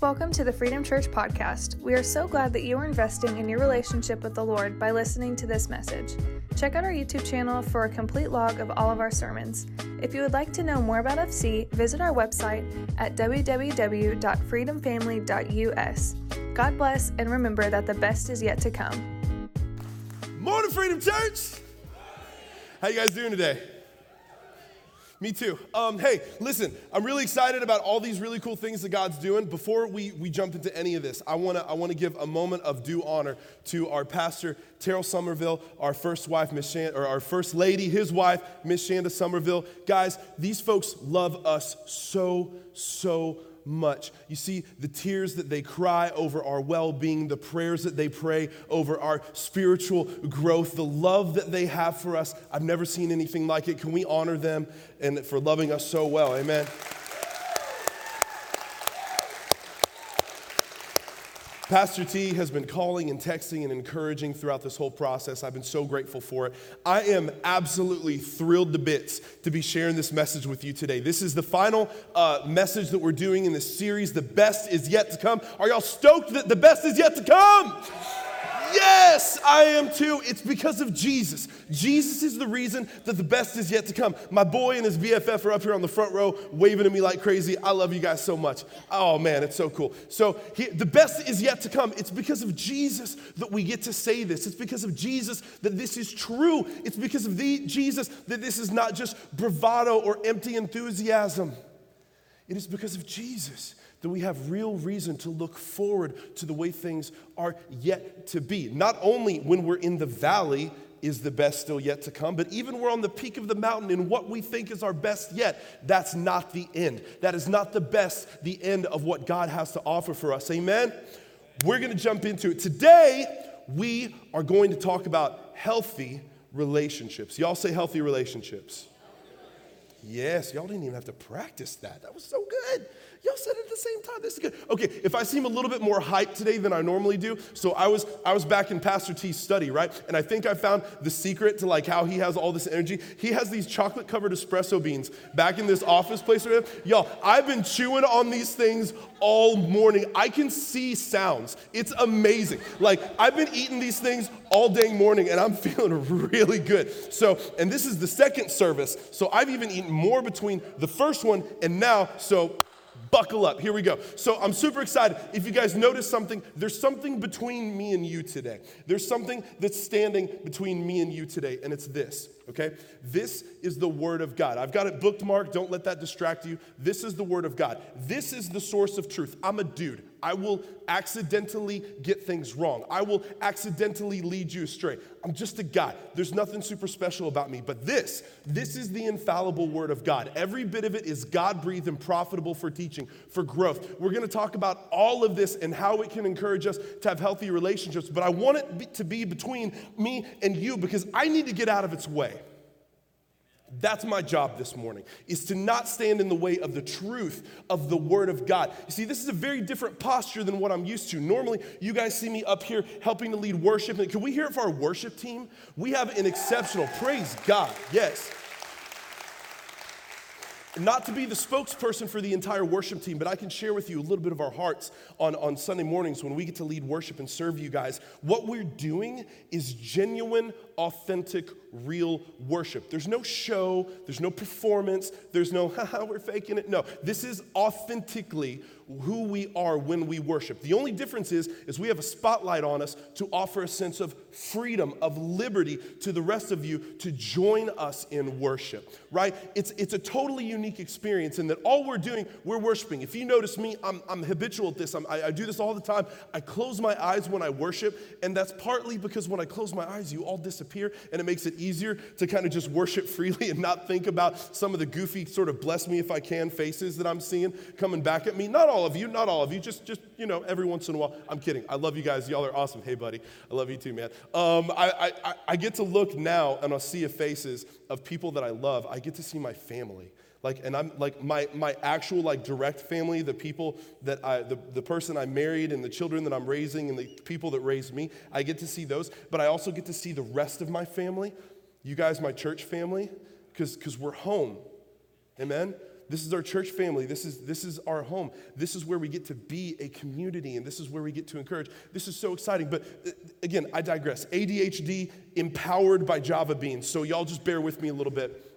Welcome to the Freedom Church podcast. We are so glad that you are investing in your relationship with the Lord by listening to this message. Check out our YouTube channel for a complete log of all of our sermons. If you would like to know more about FC, visit our website at www.freedomfamily.us. God bless, and remember that the best is yet to come. Morning, Freedom Church! How you guys doing today? Me too. Um, hey, listen, I'm really excited about all these really cool things that God's doing. Before we, we jump into any of this, I wanna, I wanna give a moment of due honor to our pastor, Terrell Somerville, our first wife, Miss Shand- or our first lady, his wife, Miss Shanda Somerville. Guys, these folks love us so, so much. You see, the tears that they cry over our well being, the prayers that they pray over our spiritual growth, the love that they have for us. I've never seen anything like it. Can we honor them and for loving us so well? Amen. Pastor T has been calling and texting and encouraging throughout this whole process. I've been so grateful for it. I am absolutely thrilled to bits to be sharing this message with you today. This is the final uh, message that we're doing in this series. The best is yet to come. Are y'all stoked that the best is yet to come? Yes, I am too. It's because of Jesus. Jesus is the reason that the best is yet to come. My boy and his BFF are up here on the front row waving at me like crazy. I love you guys so much. Oh man, it's so cool. So, he, the best is yet to come. It's because of Jesus that we get to say this. It's because of Jesus that this is true. It's because of the Jesus that this is not just bravado or empty enthusiasm. It is because of Jesus that we have real reason to look forward to the way things are yet to be. Not only when we're in the valley is the best still yet to come, but even we're on the peak of the mountain in what we think is our best yet, that's not the end. That is not the best, the end of what God has to offer for us. Amen? We're gonna jump into it. Today, we are going to talk about healthy relationships. Y'all say healthy relationships. Yes, y'all didn't even have to practice that. That was so good. Y'all said it at the same time. This is good. Okay, if I seem a little bit more hyped today than I normally do, so I was I was back in Pastor T's study, right? And I think I found the secret to like how he has all this energy. He has these chocolate covered espresso beans back in this office place right Y'all, I've been chewing on these things all morning. I can see sounds. It's amazing. Like I've been eating these things all day morning and I'm feeling really good. So, and this is the second service. So I've even eaten more between the first one and now. So Buckle up. Here we go. So I'm super excited. If you guys notice something, there's something between me and you today. There's something that's standing between me and you today, and it's this, okay? This is the Word of God. I've got it bookmarked. Don't let that distract you. This is the Word of God. This is the source of truth. I'm a dude. I will accidentally get things wrong. I will accidentally lead you astray. I'm just a guy. There's nothing super special about me. But this, this is the infallible word of God. Every bit of it is God breathed and profitable for teaching, for growth. We're going to talk about all of this and how it can encourage us to have healthy relationships. But I want it to be between me and you because I need to get out of its way. That's my job this morning, is to not stand in the way of the truth of the Word of God. You see, this is a very different posture than what I'm used to. Normally, you guys see me up here helping to lead worship. Can we hear it for our worship team? We have an exceptional, praise God, yes not to be the spokesperson for the entire worship team, but I can share with you a little bit of our hearts on, on Sunday mornings when we get to lead worship and serve you guys. What we're doing is genuine, authentic, real worship. There's no show, there's no performance, there's no, haha, we're faking it. No, this is authentically who we are when we worship. The only difference is, is we have a spotlight on us to offer a sense of freedom, of liberty to the rest of you to join us in worship, right? It's, it's a totally unique experience in that all we're doing, we're worshiping. If you notice me, I'm, I'm habitual at this. I, I do this all the time. I close my eyes when I worship, and that's partly because when I close my eyes, you all disappear, and it makes it easier to kind of just worship freely and not think about some of the goofy sort of bless me if I can faces that I'm seeing coming back at me. Not all of you, not all of you, just, just you know, every once in a while. I'm kidding. I love you guys. Y'all are awesome. Hey, buddy. I love you too, man. Um, I, I, I get to look now and I'll see faces of people that I love. I get to see my family like and i'm like my my actual like direct family the people that i the, the person i married and the children that i'm raising and the people that raised me i get to see those but i also get to see the rest of my family you guys my church family because because we're home amen This is our church family. This is, this is our home. This is where we get to be a community, and this is where we get to encourage. This is so exciting. But uh, again, I digress. ADHD empowered by Java beans. So y'all just bear with me a little bit.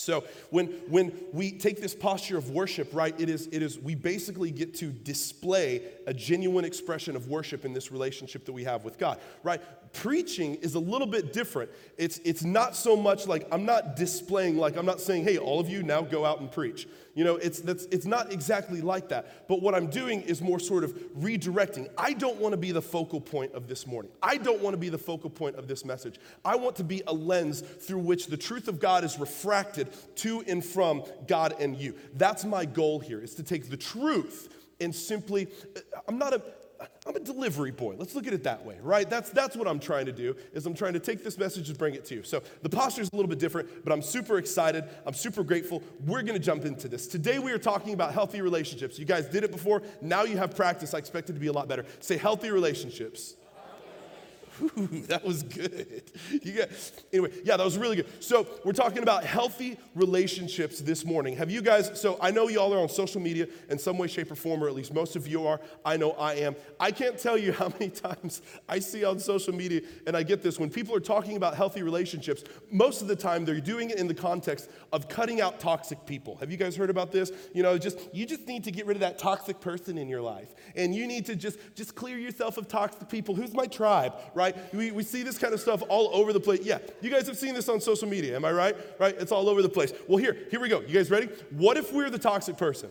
So when, when we take this posture of worship, right, it is, it is we basically get to display a genuine expression of worship in this relationship that we have with God, right? Preaching is a little bit different. It's, it's not so much like I'm not displaying, like I'm not saying, hey, all of you now go out and preach. You know, it's, that's, it's not exactly like that. But what I'm doing is more sort of redirecting. I don't want to be the focal point of this morning. I don't want to be the focal point of this message. I want to be a lens through which the truth of God is refracted to and from God and you. That's my goal here, is to take the truth and simply, uh, I'm not a, I'm a delivery boy. Let's look at it that way, right? That's, that's what I'm trying to do, is I'm trying to take this message and bring it to you. So the posture is a little bit different, but I'm super excited. I'm super grateful. We're going to jump into this. Today we are talking about healthy relationships. You guys did it before. Now you have practice. I expect it to be a lot better. Say healthy relationships. Ooh, that was good. You got, anyway, yeah, that was really good. So, we're talking about healthy relationships this morning. Have you guys, so I know y'all are on social media in some way, shape, or form, or at least most of you are. I know I am. I can't tell you how many times I see on social media, and I get this when people are talking about healthy relationships, most of the time they're doing it in the context of cutting out toxic people. Have you guys heard about this? You know, just you just need to get rid of that toxic person in your life. And you need to just just clear yourself of toxic people. Who's my tribe, right? Right? We, we see this kind of stuff all over the place. Yeah, you guys have seen this on social media, am I right? Right? It's all over the place. Well, here, here we go. You guys ready? What if we're the toxic person?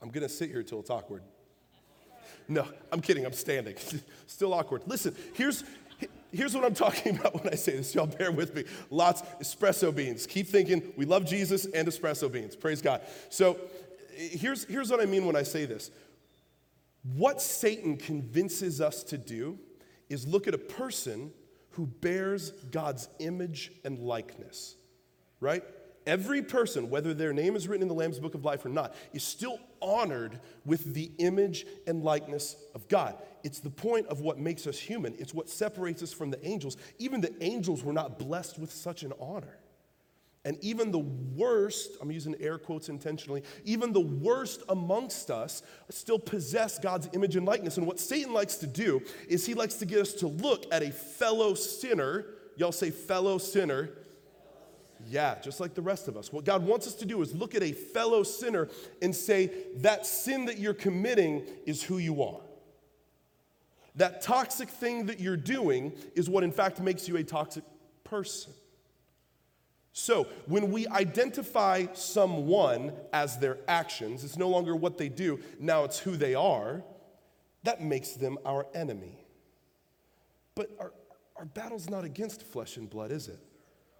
I'm gonna sit here till it's awkward. No, I'm kidding, I'm standing. Still awkward. Listen, here's, here's what I'm talking about when I say this. Y'all bear with me. Lots espresso beans. Keep thinking we love Jesus and espresso beans. Praise God. So here's, here's what I mean when I say this. What Satan convinces us to do is look at a person who bears God's image and likeness, right? Every person, whether their name is written in the Lamb's Book of Life or not, is still honored with the image and likeness of God. It's the point of what makes us human, it's what separates us from the angels. Even the angels were not blessed with such an honor. And even the worst, I'm using air quotes intentionally, even the worst amongst us still possess God's image and likeness. And what Satan likes to do is he likes to get us to look at a fellow sinner. Y'all say fellow sinner. Yeah, just like the rest of us. What God wants us to do is look at a fellow sinner and say, that sin that you're committing is who you are. That toxic thing that you're doing is what, in fact, makes you a toxic person. So, when we identify someone as their actions, it's no longer what they do, now it's who they are, that makes them our enemy. But our, our battle's not against flesh and blood, is it?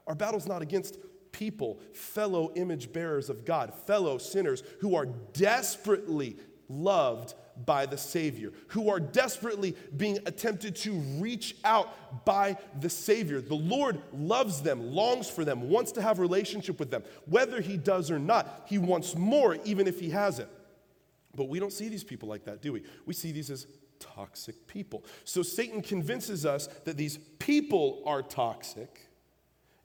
Our battle's not against people, fellow image bearers of God, fellow sinners who are desperately loved by the Savior, who are desperately being attempted to reach out by the Savior. The Lord loves them, longs for them, wants to have relationship with them. Whether he does or not, he wants more even if he has it. But we don't see these people like that, do we? We see these as toxic people. So Satan convinces us that these people are toxic,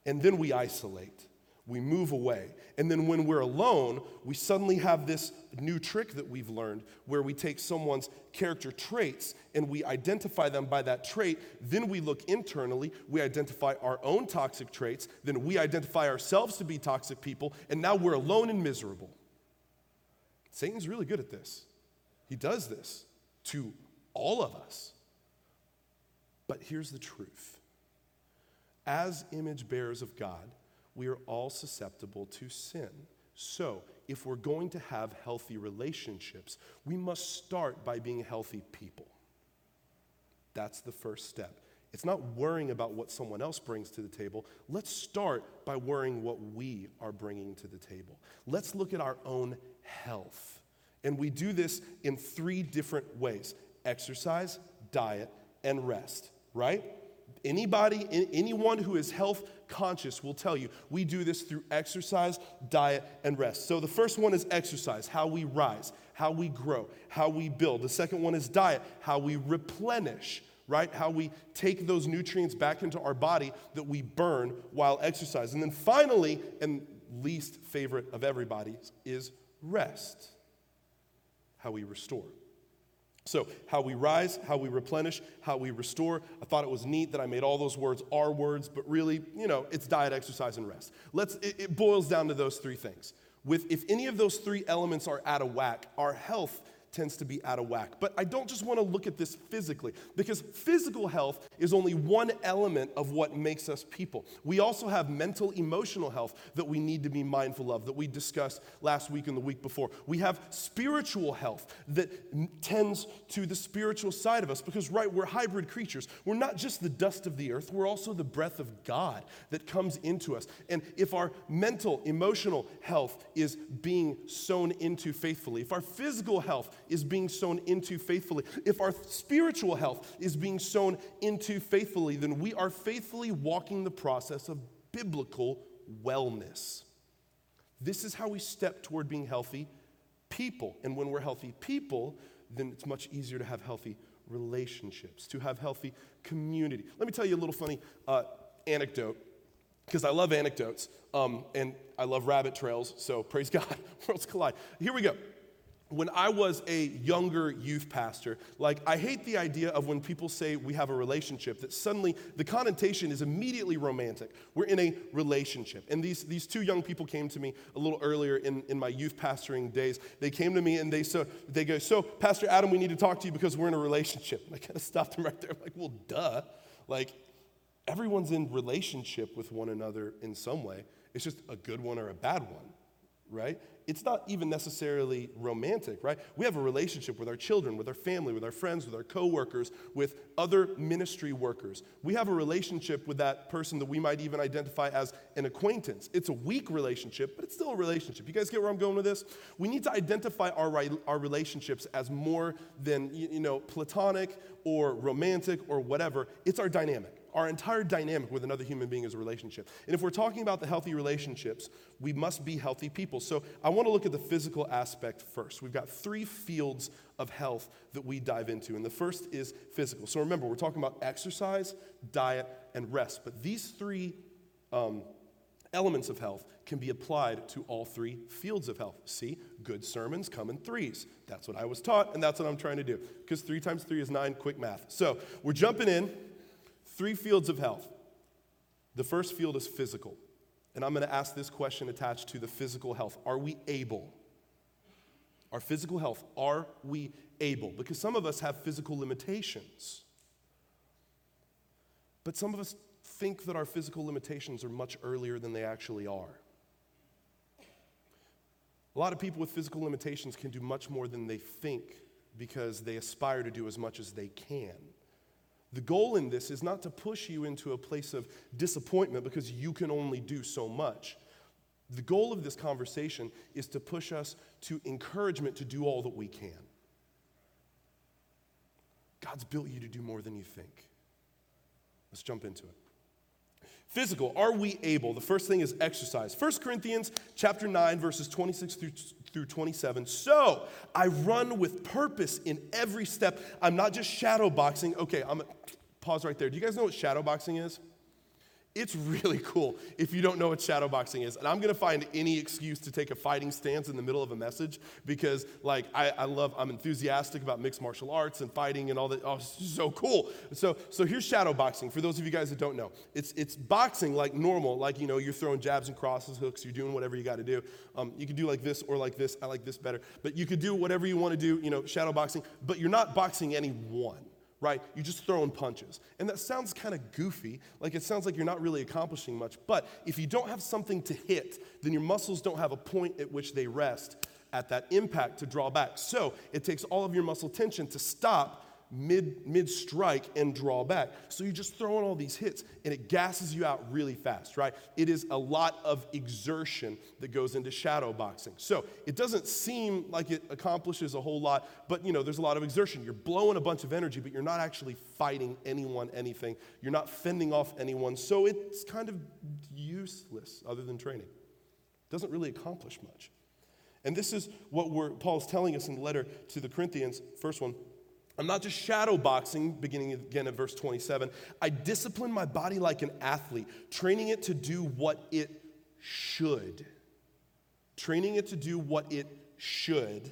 and then we isolate we move away. And then when we're alone, we suddenly have this new trick that we've learned where we take someone's character traits and we identify them by that trait. Then we look internally, we identify our own toxic traits, then we identify ourselves to be toxic people, and now we're alone and miserable. Satan's really good at this. He does this to all of us. But here's the truth as image bearers of God, we are all susceptible to sin. So, if we're going to have healthy relationships, we must start by being healthy people. That's the first step. It's not worrying about what someone else brings to the table. Let's start by worrying what we are bringing to the table. Let's look at our own health. And we do this in three different ways exercise, diet, and rest, right? Anybody, anyone who is health conscious will tell you we do this through exercise, diet, and rest. So the first one is exercise, how we rise, how we grow, how we build. The second one is diet, how we replenish, right? How we take those nutrients back into our body that we burn while exercise. And then finally, and least favorite of everybody, is rest. How we restore. So, how we rise, how we replenish, how we restore. I thought it was neat that I made all those words our words, but really, you know, it's diet, exercise, and rest. Let's, it, it boils down to those three things. With, if any of those three elements are out of whack, our health tends to be out of whack. But I don't just want to look at this physically, because physical health is only one element of what makes us people. We also have mental, emotional health that we need to be mindful of, that we discussed last week and the week before. We have spiritual health that tends to the spiritual side of us, because, right, we're hybrid creatures. We're not just the dust of the earth, we're also the breath of God that comes into us. And if our mental, emotional health is being sown into faithfully, if our physical health is being sown into faithfully, if our spiritual health is being sown into faithfully, then we are faithfully walking the process of biblical wellness. This is how we step toward being healthy people. And when we're healthy people, then it's much easier to have healthy relationships, to have healthy community. Let me tell you a little funny uh, anecdote, because I love anecdotes um, and I love rabbit trails, so praise God, worlds collide. Here we go when I was a younger youth pastor, like I hate the idea of when people say we have a relationship, that suddenly the connotation is immediately romantic. We're in a relationship. And these, these two young people came to me a little earlier in, in my youth pastoring days. They came to me and they, so, they go, So, Pastor Adam, we need to talk to you because we're in a relationship. And I kind of stopped them right there. I'm like, Well, duh. Like, everyone's in relationship with one another in some way. It's just a good one or a bad one right? It's not even necessarily romantic, right? We have a relationship with our children, with our family, with our friends, with our coworkers, with other ministry workers. We have a relationship with that person that we might even identify as an acquaintance. It's a weak relationship, but it's still a relationship. You guys get where I'm going with this? We need to identify our, our relationships as more than, you know, platonic or romantic or whatever. It's our dynamic. Our entire dynamic with another human being is a relationship. And if we're talking about the healthy relationships, we must be healthy people. So I want to look at the physical aspect first. We've got three fields of health that we dive into. And the first is physical. So remember, we're talking about exercise, diet, and rest. But these three um, elements of health can be applied to all three fields of health. See, good sermons come in threes. That's what I was taught, and that's what I'm trying to do. Because three times three is nine, quick math. So we're jumping in. Three fields of health. The first field is physical. And I'm going to ask this question attached to the physical health Are we able? Our physical health, are we able? Because some of us have physical limitations. But some of us think that our physical limitations are much earlier than they actually are. A lot of people with physical limitations can do much more than they think because they aspire to do as much as they can. The goal in this is not to push you into a place of disappointment because you can only do so much. The goal of this conversation is to push us to encouragement to do all that we can. God's built you to do more than you think. Let's jump into it. Physical, are we able? The first thing is exercise. 1 Corinthians chapter 9 verses 26 through through 27. So I run with purpose in every step. I'm not just shadow boxing. Okay, I'm pause right there. Do you guys know what shadowboxing is? It's really cool if you don't know what shadowboxing is. And I'm gonna find any excuse to take a fighting stance in the middle of a message because, like, I, I love, I'm enthusiastic about mixed martial arts and fighting and all that. Oh, so cool. So, so here's shadowboxing for those of you guys that don't know. It's, it's boxing like normal, like, you know, you're throwing jabs and crosses, hooks, you're doing whatever you gotta do. Um, you can do like this or like this. I like this better. But you could do whatever you wanna do, you know, shadowboxing, but you're not boxing anyone right? You're just throwing punches. And that sounds kind of goofy. Like it sounds like you're not really accomplishing much. But if you don't have something to hit, then your muscles don't have a point at which they rest at that impact to draw back. So it takes all of your muscle tension to stop mid mid strike and draw back. So you're just throwing all these hits and it gasses you out really fast, right? It is a lot of exertion that goes into shadow boxing. So it doesn't seem like it accomplishes a whole lot, but you know, there's a lot of exertion. You're blowing a bunch of energy, but you're not actually fighting anyone anything. You're not fending off anyone. So it's kind of useless other than training. It doesn't really accomplish much. And this is what Paul's telling us in the letter to the Corinthians, first one, I'm not just shadow boxing, beginning again at verse 27. I discipline my body like an athlete, training it to do what it should. Training it to do what it should.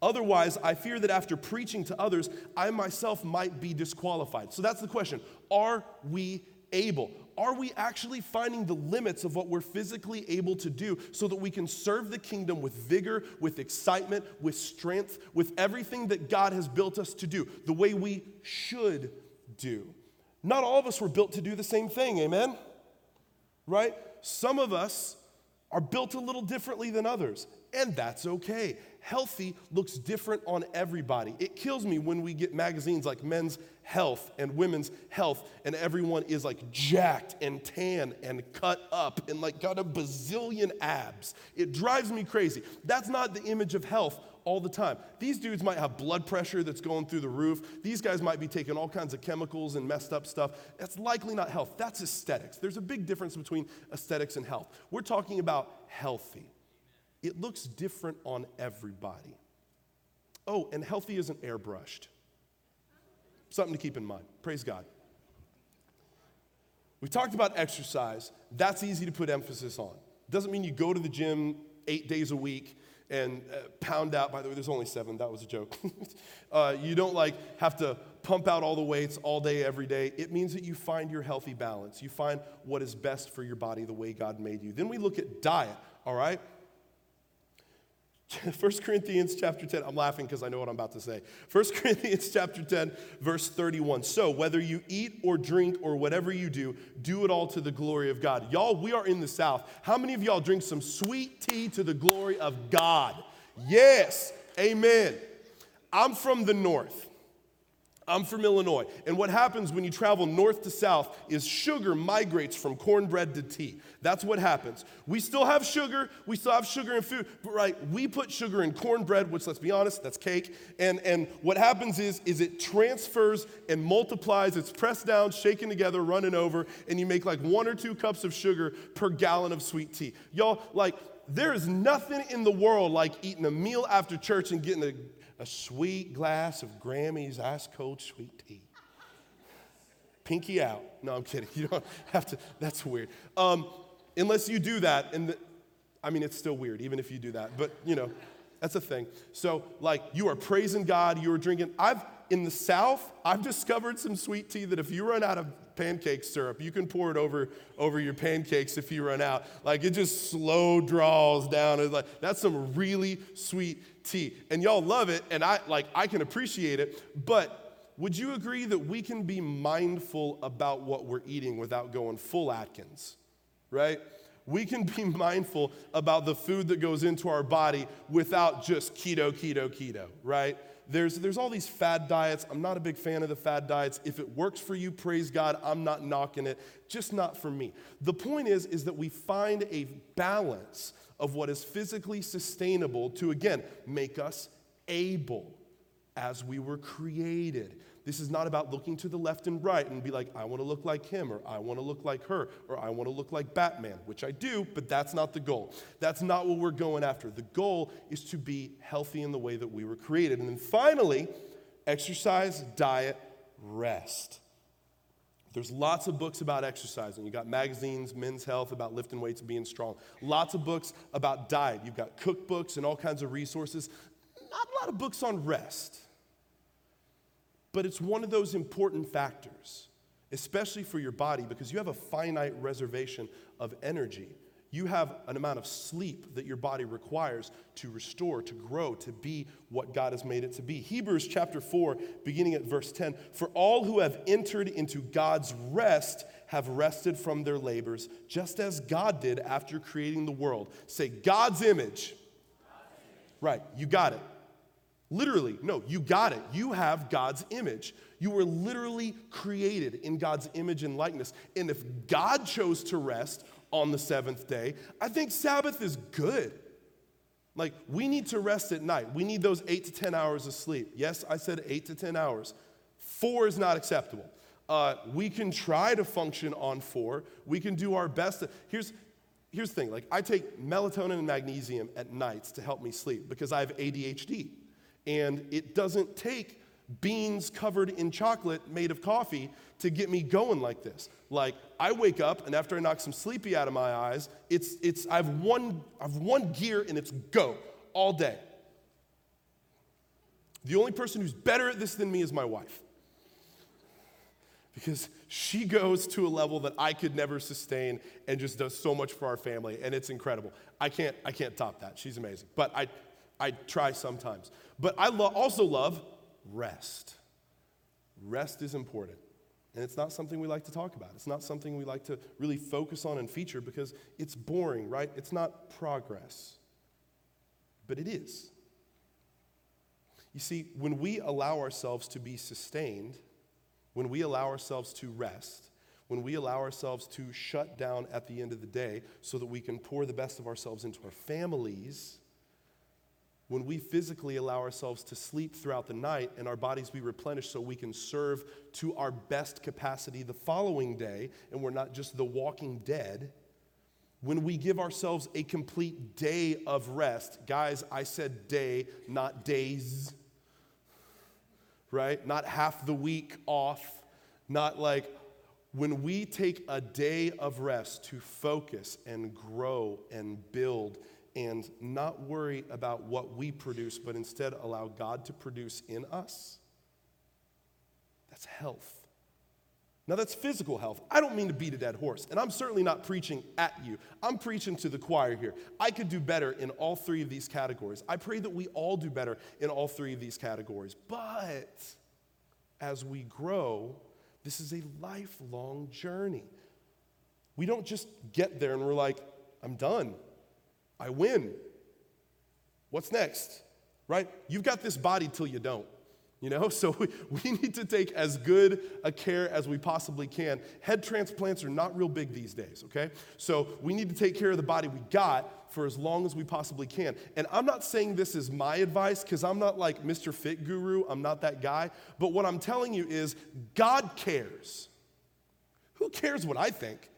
Otherwise, I fear that after preaching to others, I myself might be disqualified. So that's the question Are we able? Are we actually finding the limits of what we're physically able to do so that we can serve the kingdom with vigor, with excitement, with strength, with everything that God has built us to do, the way we should do? Not all of us were built to do the same thing, amen? Right? Some of us are built a little differently than others, and that's okay healthy looks different on everybody. It kills me when we get magazines like Men's Health and Women's Health, and everyone is like jacked and tan and cut up and like got a bazillion abs. It drives me crazy. That's not the image of health all the time. These dudes might have blood pressure that's going through the roof. These guys might be taking all kinds of chemicals and messed up stuff. That's likely not health. That's aesthetics. There's a big difference between aesthetics and health. We're talking about healthy it looks different on everybody. Oh, and healthy isn't airbrushed. Something to keep in mind. Praise God. We talked about exercise. That's easy to put emphasis on. Doesn't mean you go to the gym eight days a week and uh, pound out. By the way, there's only seven. That was a joke. uh, you don't like have to pump out all the weights all day, every day. It means that you find your healthy balance. You find what is best for your body the way God made you. Then we look at diet, all right? 1 Corinthians chapter 10, I'm laughing because I know what I'm about to say. 1 Corinthians chapter 10, verse 31. So, whether you eat or drink or whatever you do, do it all to the glory of God. Y'all, we are in the South. How many of y'all drink some sweet tea to the glory of God? Yes, amen. I'm from the North. I'm from Illinois. And what happens when you travel north to south is sugar migrates from cornbread to tea. That's what happens. We still have sugar, we still have sugar in food, but right, we put sugar in cornbread, which let's be honest, that's cake. And and what happens is is it transfers and multiplies, it's pressed down, shaken together, running over, and you make like one or two cups of sugar per gallon of sweet tea. Y'all, like there is nothing in the world like eating a meal after church and getting a a sweet glass of Grammy's ice cold sweet tea. Pinky out. No, I'm kidding. You don't have to, that's weird. Um, unless you do that, and the, I mean, it's still weird, even if you do that, but you know, that's a thing. So, like, you are praising God, you are drinking. I've, in the South, I've discovered some sweet tea that if you run out of pancake syrup, you can pour it over, over your pancakes if you run out. Like, it just slow draws down. It's like, that's some really sweet tea. And y'all love it, and I like I can appreciate it, but would you agree that we can be mindful about what we're eating without going full Atkins? Right? We can be mindful about the food that goes into our body without just keto, keto, keto, right? There's, there's all these fad diets. I'm not a big fan of the fad diets. If it works for you, praise God. I'm not knocking it, just not for me. The point is, is that we find a balance of what is physically sustainable to, again, make us able as we were created. This is not about looking to the left and right and be like, I want to look like him, or I want to look like her, or I want to look like Batman, which I do, but that's not the goal. That's not what we're going after. The goal is to be healthy in the way that we were created. And then finally, exercise, diet, rest. There's lots of books about exercising. You got magazines, Men's Health, about lifting weights and being strong. Lots of books about diet. You've got cookbooks and all kinds of resources. Not a lot of books on rest. But it's one of those important factors, especially for your body, because you have a finite reservation of energy you have an amount of sleep that your body requires to restore, to grow, to be what God has made it to be. Hebrews chapter 4, beginning at verse 10 For all who have entered into God's rest have rested from their labors, just as God did after creating the world. Say, God's image. Right, you got it. Literally, no, you got it. You have God's image. You were literally created in God's image and likeness. And if God chose to rest, on the seventh day. I think Sabbath is good. Like, we need to rest at night. We need those eight to 10 hours of sleep. Yes, I said eight to 10 hours. Four is not acceptable. Uh, we can try to function on four. We can do our best. To, here's, here's the thing like, I take melatonin and magnesium at nights to help me sleep because I have ADHD. And it doesn't take beans covered in chocolate made of coffee to get me going like this. Like I wake up and after I knock some sleepy out of my eyes, it's it's I have one I have one gear and it's go all day. The only person who's better at this than me is my wife. Because she goes to a level that I could never sustain and just does so much for our family, and it's incredible. I can't, I can't top that. She's amazing. But I, I try sometimes. But I lo- also love rest. Rest is important. And it's not something we like to talk about. It's not something we like to really focus on and feature because it's boring, right? It's not progress. But it is. You see, when we allow ourselves to be sustained, when we allow ourselves to rest, when we allow ourselves to shut down at the end of the day so that we can pour the best of ourselves into our families, when we physically allow ourselves to sleep throughout the night and our bodies be replenished so we can serve to our best capacity the following day and we're not just the walking dead, when we give ourselves a complete day of rest, guys, I said day, not days right? Not half the week off, not like when we take a day of rest to focus and grow and build and not worry about what we produce, but instead allow God to produce in us, that's health. Now, that's physical health. I don't mean to beat a dead horse, and I'm certainly not preaching at you. I'm preaching to the choir here. I could do better in all three of these categories. I pray that we all do better in all three of these categories. But as we grow, this is a lifelong journey. We don't just get there and we're like, I'm done. I win. What's next? Right? You've got this body till you don't. You know, so we, we need to take as good a care as we possibly can. Head transplants are not real big these days, okay? So we need to take care of the body we got for as long as we possibly can. And I'm not saying this is my advice because I'm not like Mr. Fit Guru, I'm not that guy. But what I'm telling you is God cares. Who cares what I think?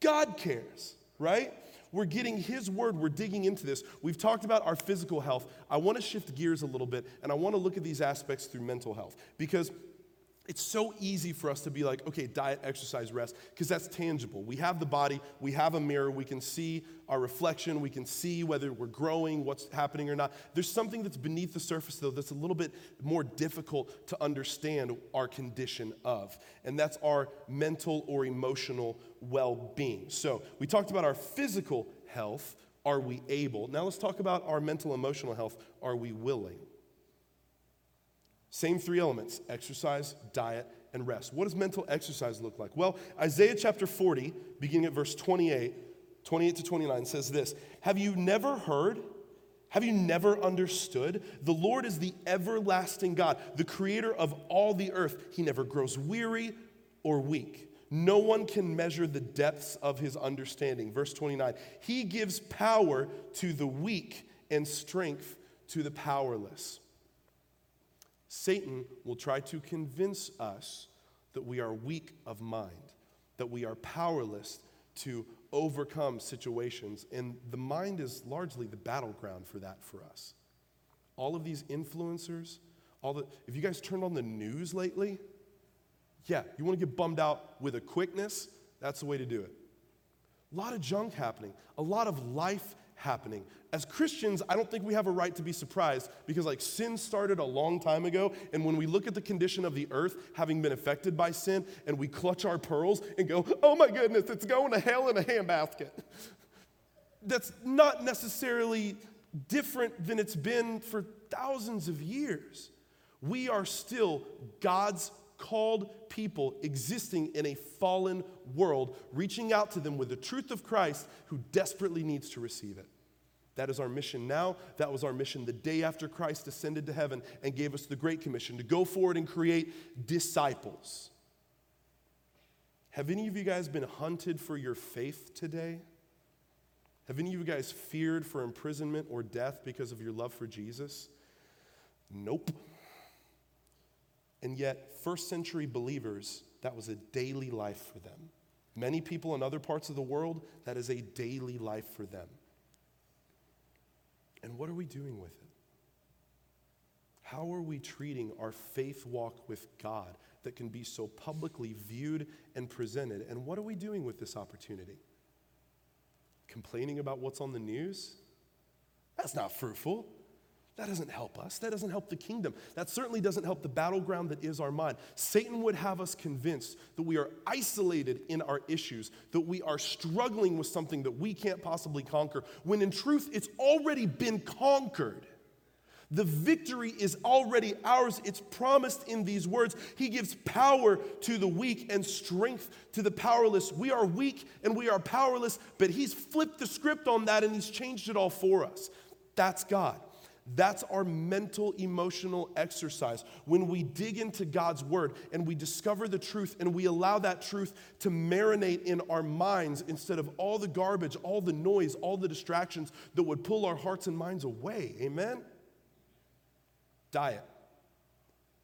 God cares, right? We're getting His word, we're digging into this. We've talked about our physical health. I want to shift gears a little bit, and I want to look at these aspects through mental health because it's so easy for us to be like, okay, diet, exercise, rest, because that's tangible. We have the body, we have a mirror, we can see our reflection, we can see whether we're growing, what's happening or not. There's something that's beneath the surface, though, that's a little bit more difficult to understand our condition of, and that's our mental or emotional well being. So we talked about our physical health. Are we able? Now let's talk about our mental emotional health. Are we willing? Same three elements exercise, diet, and rest. What does mental exercise look like? Well, Isaiah chapter 40, beginning at verse 28, 28 to 29, says this Have you never heard? Have you never understood? The Lord is the everlasting God, the creator of all the earth. He never grows weary or weak. No one can measure the depths of his understanding. Verse 29 He gives power to the weak and strength to the powerless. Satan will try to convince us that we are weak of mind, that we are powerless to overcome situations. And the mind is largely the battleground for that for us. All of these influencers, all the, if you guys turned on the news lately, yeah, you want to get bummed out with a quickness, that's the way to do it. A lot of junk happening, a lot of life happening. As Christians, I don't think we have a right to be surprised because, like, sin started a long time ago. And when we look at the condition of the earth having been affected by sin, and we clutch our pearls and go, oh my goodness, it's going to hell in a handbasket. That's not necessarily different than it's been for thousands of years. We are still God's called people existing in a fallen world, reaching out to them with the truth of Christ who desperately needs to receive it. That is our mission now. That was our mission the day after Christ ascended to heaven and gave us the Great Commission to go forward and create disciples. Have any of you guys been hunted for your faith today? Have any of you guys feared for imprisonment or death because of your love for Jesus? Nope. And yet, first century believers, that was a daily life for them. Many people in other parts of the world, that is a daily life for them. And what are we doing with it? How are we treating our faith walk with God that can be so publicly viewed and presented? And what are we doing with this opportunity? Complaining about what's on the news? That's not fruitful. That doesn't help us. That doesn't help the kingdom. That certainly doesn't help the battleground that is our mind. Satan would have us convinced that we are isolated in our issues, that we are struggling with something that we can't possibly conquer, when in truth, it's already been conquered. The victory is already ours. It's promised in these words. He gives power to the weak and strength to the powerless. We are weak and we are powerless, but He's flipped the script on that and He's changed it all for us. That's God. That's our mental, emotional exercise. When we dig into God's word and we discover the truth and we allow that truth to marinate in our minds instead of all the garbage, all the noise, all the distractions that would pull our hearts and minds away. Amen? Diet.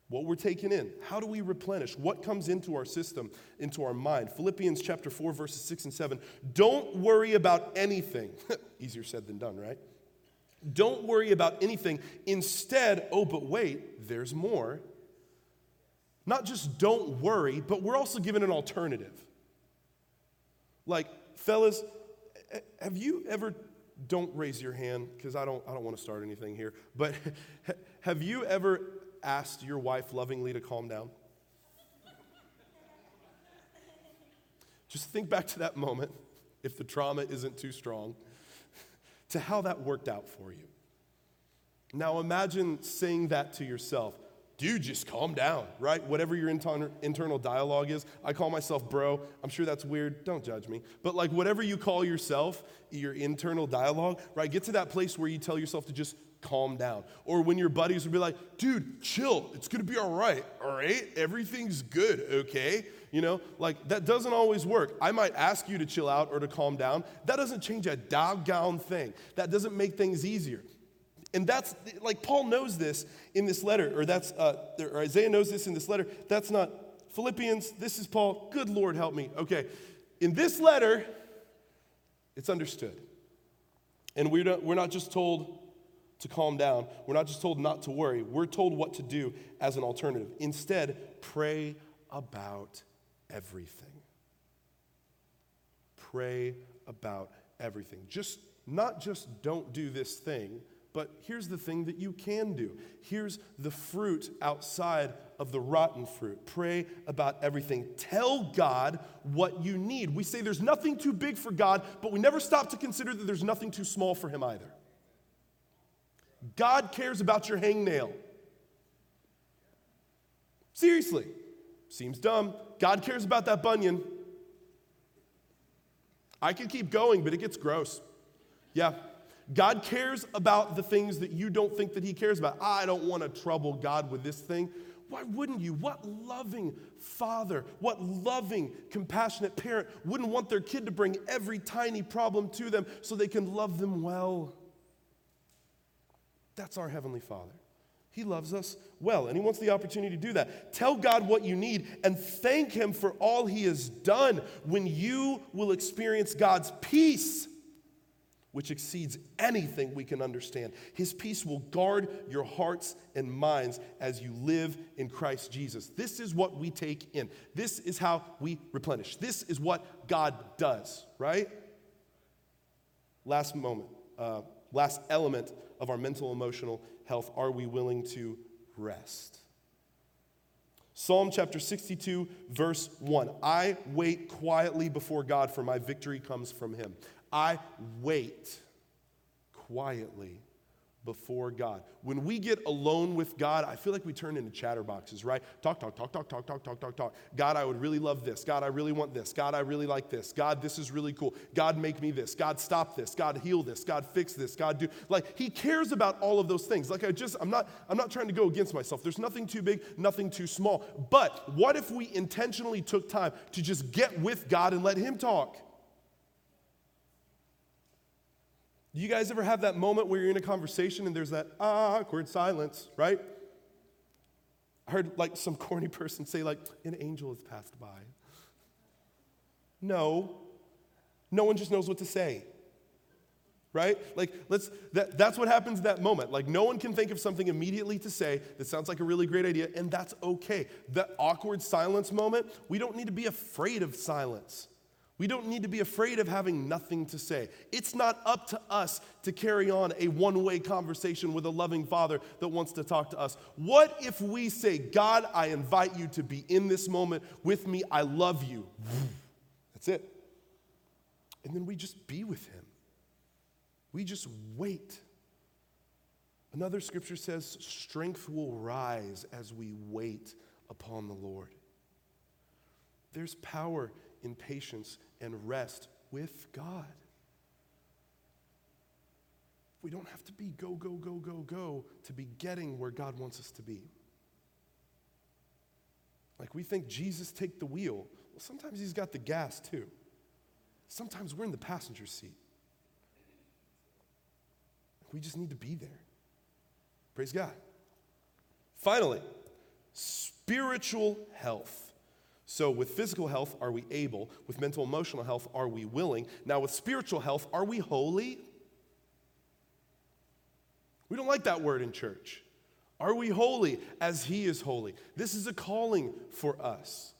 What we're taking in. How do we replenish? What comes into our system, into our mind? Philippians chapter 4, verses 6 and 7. Don't worry about anything. Easier said than done, right? Don't worry about anything. Instead, oh, but wait, there's more. Not just don't worry, but we're also given an alternative. Like, fellas, eh, have you ever don't raise your hand because I don't, I don't want to start anything here. But have you ever asked your wife lovingly to calm down? Just think back to that moment, if the trauma isn't too strong, to how that worked out for you. Now imagine saying that to yourself dude, just calm down, right? Whatever your inter- internal dialogue is. I call myself bro. I'm sure that's weird. Don't judge me. But like whatever you call yourself, your internal dialogue, right? Get to that place where you tell yourself to just calm down. Or when your buddies would be like, dude, chill. It's to be all right. All right? Everything's good, okay? You know, like that doesn't always work. I might ask you to chill out or to calm down. That doesn't change a doggone thing. That doesn't make things easier. And that's like Paul knows this in this letter, or that's uh, or Isaiah knows this in this letter. That's not Philippians. This is Paul. Good Lord, help me. Okay, in this letter, it's understood, and we're not, we're not just told to calm down. We're not just told not to worry. We're told what to do as an alternative. Instead, pray about everything. Pray about everything. Just not just don't do this thing but here's the thing that you can do. Here's the fruit outside of the rotten fruit. Pray about everything. Tell God what you need. We say there's nothing too big for God, but we never stop to consider that there's nothing too small for Him either. God cares about your hangnail. Seriously. Seems dumb. God cares about that bunion. I could keep going, but it gets gross. Yeah. God cares about the things that you don't think that He cares about. I don't want to trouble God with this thing. Why wouldn't you? What loving father, what loving, compassionate parent wouldn't want their kid to bring every tiny problem to them so they can love them well? That's our Heavenly Father. He loves us well, and He wants the opportunity to do that. Tell God what you need and thank Him for all He has done when you will experience God's peace which exceeds anything we can understand. His peace will guard your hearts and minds as you live in Christ Jesus. This is what we take in. This is how we replenish. This is what God does, right? Last moment, uh, last element of our mental emotional health are we willing to rest? Psalm chapter 62, verse 1. I wait quietly before God, for my victory comes from him. I wait quietly before God. When we get alone with God, I feel like we turn into chatterboxes, right? Talk, talk, talk, talk, talk, talk, talk, talk, talk. God, I would really love this. God, I really want this. God, I really like this. God, this is really cool. God, make me this. God, stop this. God, heal this. God, fix this. God, do like He cares about all of those things. Like I just, I'm not, I'm not trying to go against myself. There's nothing too big, nothing too small. But what if we intentionally took time to just get with God and let Him talk? Do you guys ever have that moment where you're in a conversation and there's that awkward silence, right? I heard like some corny person say, like, an angel has passed by. No. No one just knows what to say. right? Like, let's, that, that's what happens that moment. Like, no one can think of something immediately to say that sounds like a really great idea, and that's okay. That awkward silence moment, we don't need to be afraid of silence. We don't need to be afraid of having nothing to say. It's not up to us to carry on a one way conversation with a loving father that wants to talk to us. What if we say, God, I invite you to be in this moment with me? I love you. That's it. And then we just be with him. We just wait. Another scripture says, strength will rise as we wait upon the Lord. There's power in patience and rest with God. We don't have to be go, go, go, go, go to be getting where God wants us to be. Like we think Jesus take the wheel. Well, sometimes he's got the gas too. Sometimes we're in the passenger seat. We just need to be there. Praise God. Finally, spiritual health. So, with physical health, are we able? With mental emotional health, are we willing? Now, with spiritual health, are we holy? We don't like that word in church. Are we holy as He is holy? This is a calling for us.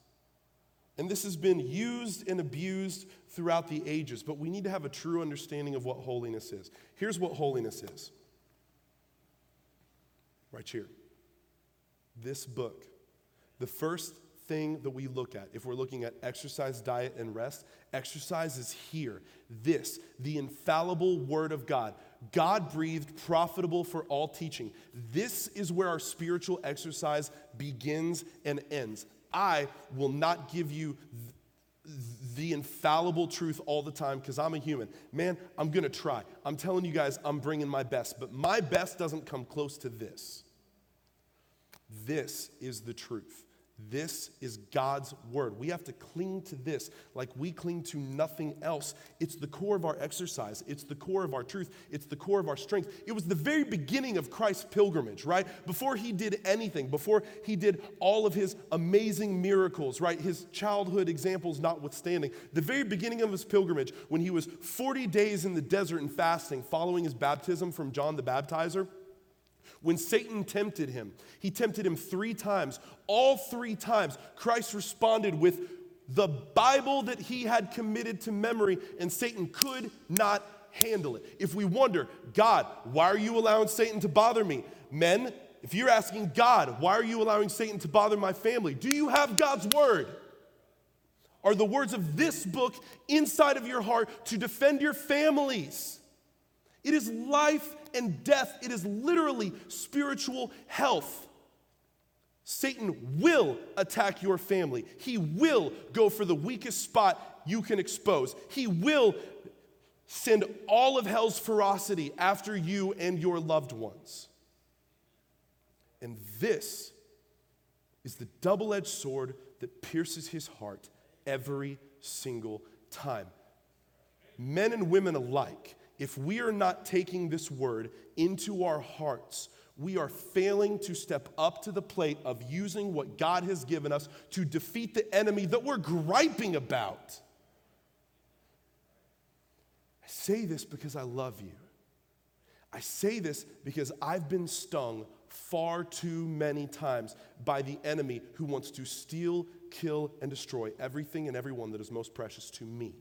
And this has been used and abused throughout the ages, but we need to have a true understanding of what holiness is. Here's what holiness is right here. This book, the first thing that we look at if we're looking at exercise, diet, and rest, exercise is here. This, the infallible Word of God. God breathed, profitable for all teaching. This is where our spiritual exercise begins and ends. I will not give you the infallible truth all the time because I'm a human. Man, I'm going to try. I'm telling you guys, I'm bringing my best, but my best doesn't come close to this. This is the truth. This is God's word. We have to cling to this like we cling to nothing else. It's the core of our exercise, it's the core of our truth, it's the core of our strength. It was the very beginning of Christ's pilgrimage, right? Before he did anything, before he did all of his amazing miracles, right? His childhood examples notwithstanding, the very beginning of his pilgrimage, when he was 40 days in the desert and fasting, following his baptism from John the Baptizer when Satan tempted him, he tempted him three times. All three times, Christ responded with the Bible that he had committed to memory, and Satan could not handle it. If we wonder, God, why are you allowing Satan to bother me? Men, if you're asking God, why are you allowing Satan to bother my family? Do you have God's word? Are the words of this book inside of your heart to defend your families? It is life and death, it is literally spiritual health. Satan will attack your family. He will go for the weakest spot you can expose. He will send all of hell's ferocity after you and your loved ones. And this is the double edged sword that pierces his heart every single time. Men and women alike if we are not taking this word into our hearts, we are failing to step up to the plate of using what God has given us to defeat the enemy that we're griping about. I say this because I love you. I say this because I've been stung far too many times by the enemy who wants to steal, kill, and destroy everything and everyone that is most precious to me.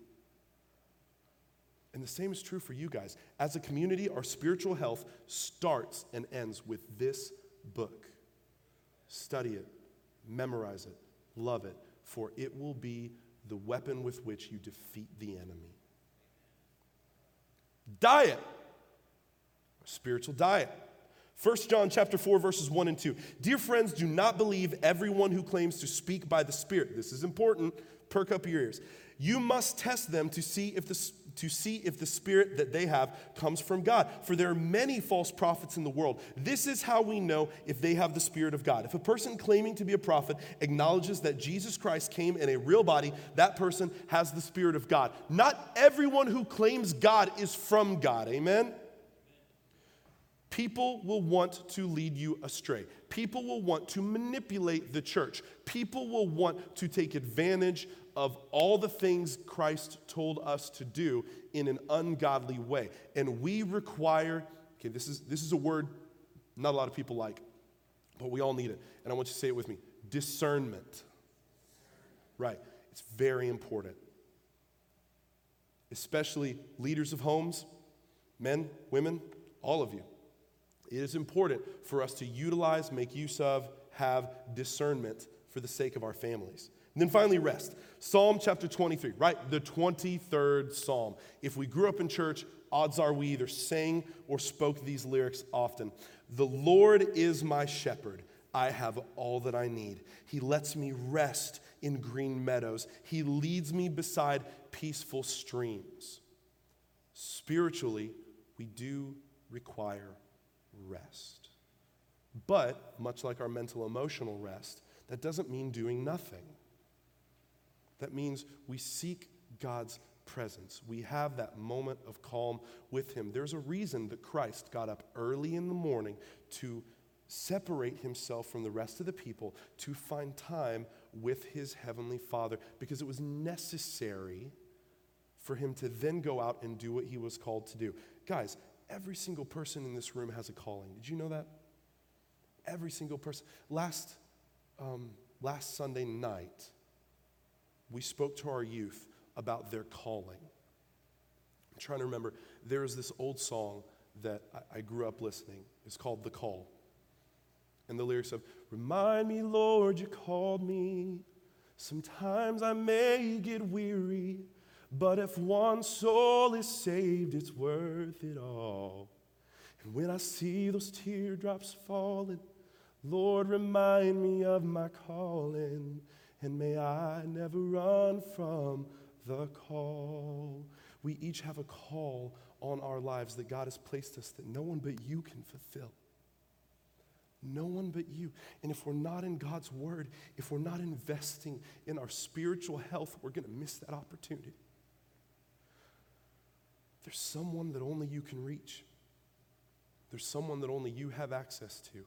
And the same is true for you guys. As a community, our spiritual health starts and ends with this book. Study it, memorize it, love it, for it will be the weapon with which you defeat the enemy. Diet, spiritual diet. 1 John chapter 4 verses 1 and 2. Dear friends, do not believe everyone who claims to speak by the Spirit. This is important. Perk up your ears. You must test them to see if the to see if the spirit that they have comes from God. For there are many false prophets in the world. This is how we know if they have the spirit of God. If a person claiming to be a prophet acknowledges that Jesus Christ came in a real body, that person has the spirit of God. Not everyone who claims God is from God. Amen. People will want to lead you astray. People will want to manipulate the church. People will want to take advantage of all the things Christ told us to do in an ungodly way. And we require, okay, this is, this is a word not a lot of people like, but we all need it. And I want you to say it with me discernment. Right, it's very important. Especially leaders of homes, men, women, all of you. It is important for us to utilize, make use of, have discernment for the sake of our families. And then finally, rest. Psalm chapter 23, right? The 23rd Psalm. If we grew up in church, odds are we either sang or spoke these lyrics often. The Lord is my shepherd. I have all that I need. He lets me rest in green meadows. He leads me beside peaceful streams. Spiritually, we do require rest. But, much like our mental emotional rest, that doesn't mean doing nothing. That means we seek God's presence. We have that moment of calm with Him. There's a reason that Christ got up early in the morning to separate Himself from the rest of the people to find time with His Heavenly Father because it was necessary for Him to then go out and do what He was called to do. Guys, every single person in this room has a calling. Did you know that? Every single person. Last, um, last Sunday night, we spoke to our youth about their calling. I'm trying to remember, there's this old song that I, I grew up listening. It's called The Call. And the lyrics of, Remind me, Lord, you called me. Sometimes I may get weary, but if one soul is saved, it's worth it all. And when I see those teardrops falling, Lord, remind me of my calling and may I never run from the call. We each have a call on our lives that God has placed us that no one but you can fulfill. No one but you. And if we're not in God's word, if we're not investing in our spiritual health, we're going to miss that opportunity. There's someone that only you can reach. There's someone that only you have access to.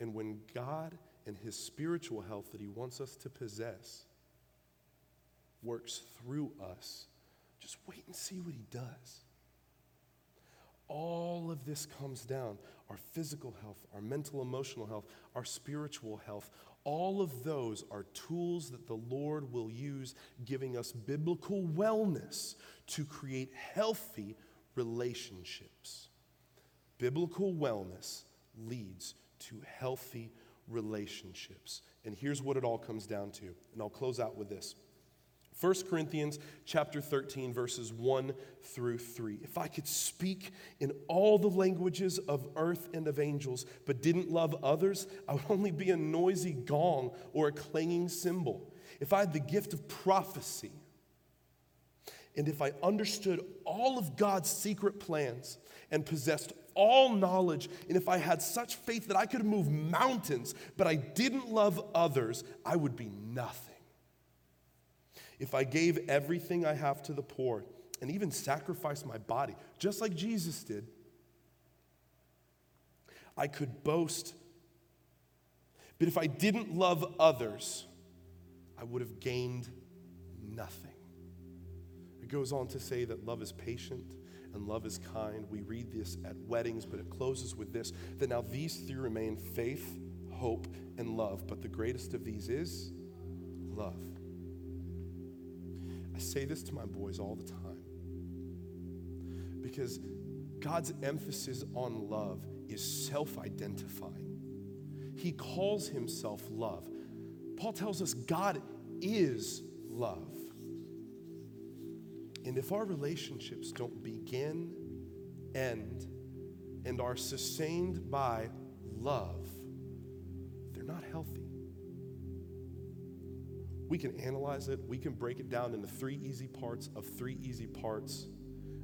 And when God and his spiritual health that he wants us to possess works through us, just wait and see what he does. All of this comes down our physical health, our mental, emotional health, our spiritual health. All of those are tools that the Lord will use, giving us biblical wellness to create healthy relationships. Biblical wellness leads to healthy relationships. And here's what it all comes down to. And I'll close out with this. 1 Corinthians chapter 13 verses 1 through 3. If I could speak in all the languages of earth and of angels but didn't love others, I would only be a noisy gong or a clanging cymbal. If I had the gift of prophecy and if I understood all of God's secret plans and possessed all knowledge, and if I had such faith that I could move mountains, but I didn't love others, I would be nothing. If I gave everything I have to the poor and even sacrificed my body, just like Jesus did, I could boast. But if I didn't love others, I would have gained nothing. It goes on to say that love is patient and love is kind. We read this at weddings, but it closes with this that now these three remain faith, hope, and love. But the greatest of these is love. I say this to my boys all the time because God's emphasis on love is self identifying. He calls himself love. Paul tells us God is love. And if our relationships don't begin, end, and are sustained by love, they're not healthy. We can analyze it, we can break it down into three easy parts of three easy parts.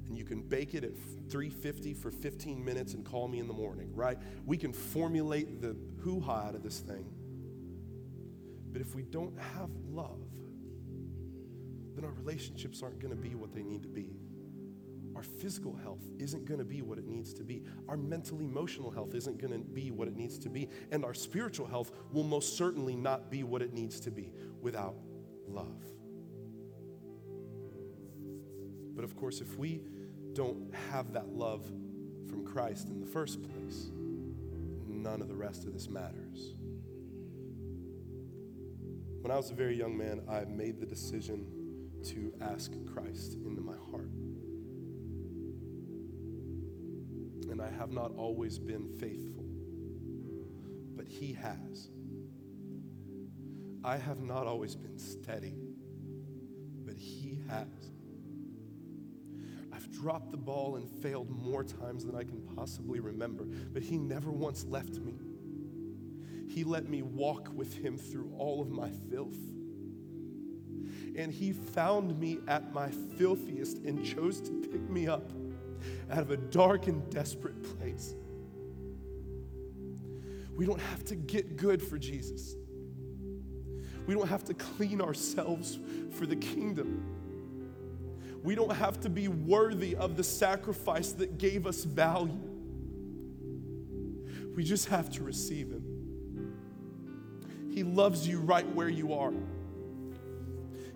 And you can bake it at 350 for 15 minutes and call me in the morning, right? We can formulate the hoo ha out of this thing. But if we don't have love, then our relationships aren't going to be what they need to be. Our physical health isn't going to be what it needs to be. Our mental emotional health isn't going to be what it needs to be. And our spiritual health will most certainly not be what it needs to be without love. But of course, if we don't have that love from Christ in the first place, none of the rest of this matters. When I was a very young man, I made the decision to ask Christ into my heart. And I have not always been faithful, but He has. I have not always been steady, but He has. I've dropped the ball and failed more times than I can possibly remember, but He never once left me. He let me walk with Him through all of my filth. And He found me at my filthiest and chose to pick me up out of a dark and desperate place. We don't have to get good for Jesus. We don't have to clean ourselves for the kingdom. We don't have to be worthy of the sacrifice that gave us value. We just have to receive Him. He loves you right where you are.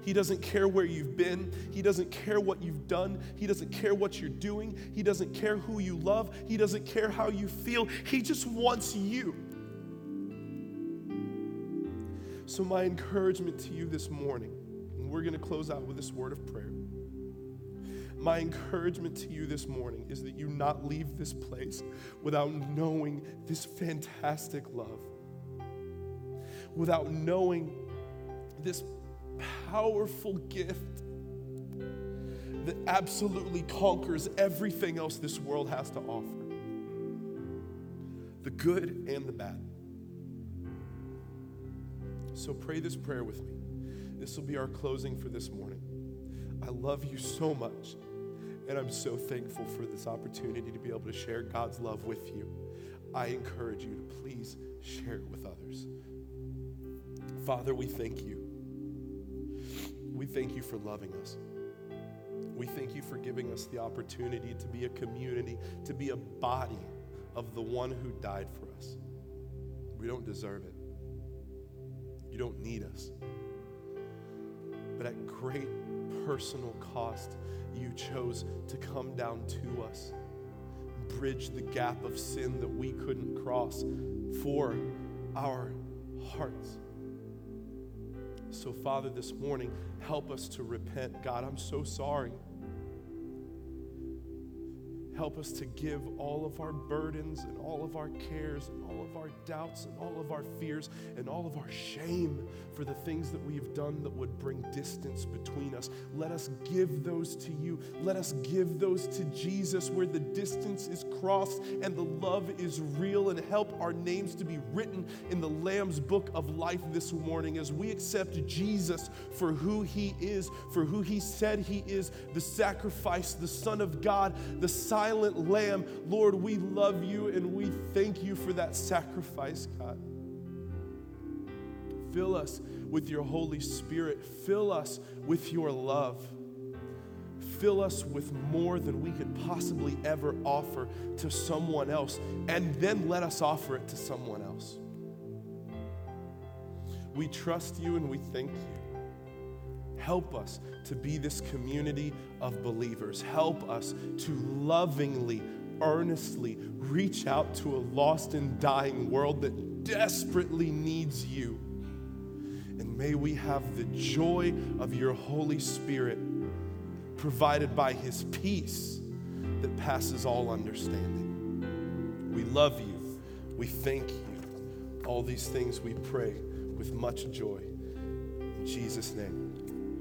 He doesn't care where you've been. He doesn't care what you've done. He doesn't care what you're doing. He doesn't care who you love. He doesn't care how you feel. He just wants you. So, my encouragement to you this morning, and we're going to close out with this word of prayer. My encouragement to you this morning is that you not leave this place without knowing this fantastic love, without knowing this powerful gift that absolutely conquers everything else this world has to offer the good and the bad. So pray this prayer with me. This will be our closing for this morning. I love you so much, and I'm so thankful for this opportunity to be able to share God's love with you. I encourage you to please share it with others. Father, we thank you. We thank you for loving us. We thank you for giving us the opportunity to be a community, to be a body of the one who died for us. We don't deserve it. You don't need us. But at great personal cost, you chose to come down to us, bridge the gap of sin that we couldn't cross for our hearts. So, Father, this morning, help us to repent. God, I'm so sorry. Help us to give all of our burdens and all of our cares and all of our doubts and all of our fears and all of our shame for the things that we have done that would bring distance between us. Let us give those to you. Let us give those to Jesus where the distance is crossed and the love is real and help our names to be written in the Lamb's book of life this morning as we accept Jesus for who he is, for who he said he is, the sacrifice, the Son of God, the silent Lamb. Lord, we love you and we thank you for that sacrifice, God. Fill us with your Holy Spirit. Fill us with your love. Fill us with more than we could possibly ever offer to someone else, and then let us offer it to someone else. We trust you and we thank you. Help us to be this community of believers. Help us to lovingly, earnestly reach out to a lost and dying world that desperately needs you. And may we have the joy of your Holy Spirit provided by his peace that passes all understanding. We love you. We thank you. All these things we pray with much joy. In Jesus' name,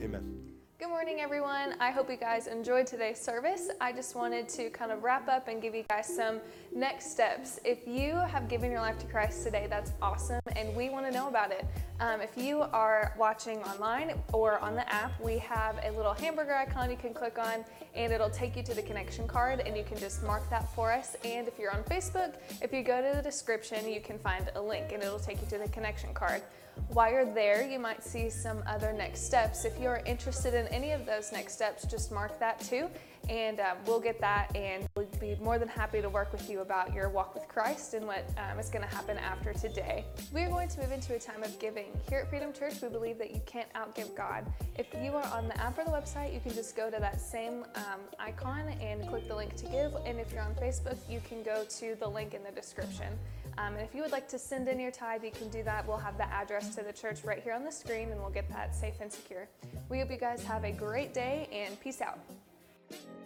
amen. Good morning, everyone. I hope you guys enjoyed today's service. I just wanted to kind of wrap up and give you guys some next steps. If you have given your life to Christ today, that's awesome, and we want to know about it. Um, if you are watching online or on the app, we have a little hamburger icon you can click on, and it'll take you to the connection card, and you can just mark that for us. And if you're on Facebook, if you go to the description, you can find a link, and it'll take you to the connection card. While you're there, you might see some other next steps. If you're interested in any of those next steps, just mark that too, and um, we'll get that and we'll be more than happy to work with you about your walk with Christ and what um, is going to happen after today. We are going to move into a time of giving. Here at Freedom Church, we believe that you can't outgive God. If you are on the app or the website, you can just go to that same um, icon and click the link to give. And if you're on Facebook, you can go to the link in the description. Um, and if you would like to send in your tithe, you can do that. We'll have the address to the church right here on the screen, and we'll get that safe and secure. We hope you guys have a great day and peace out thank you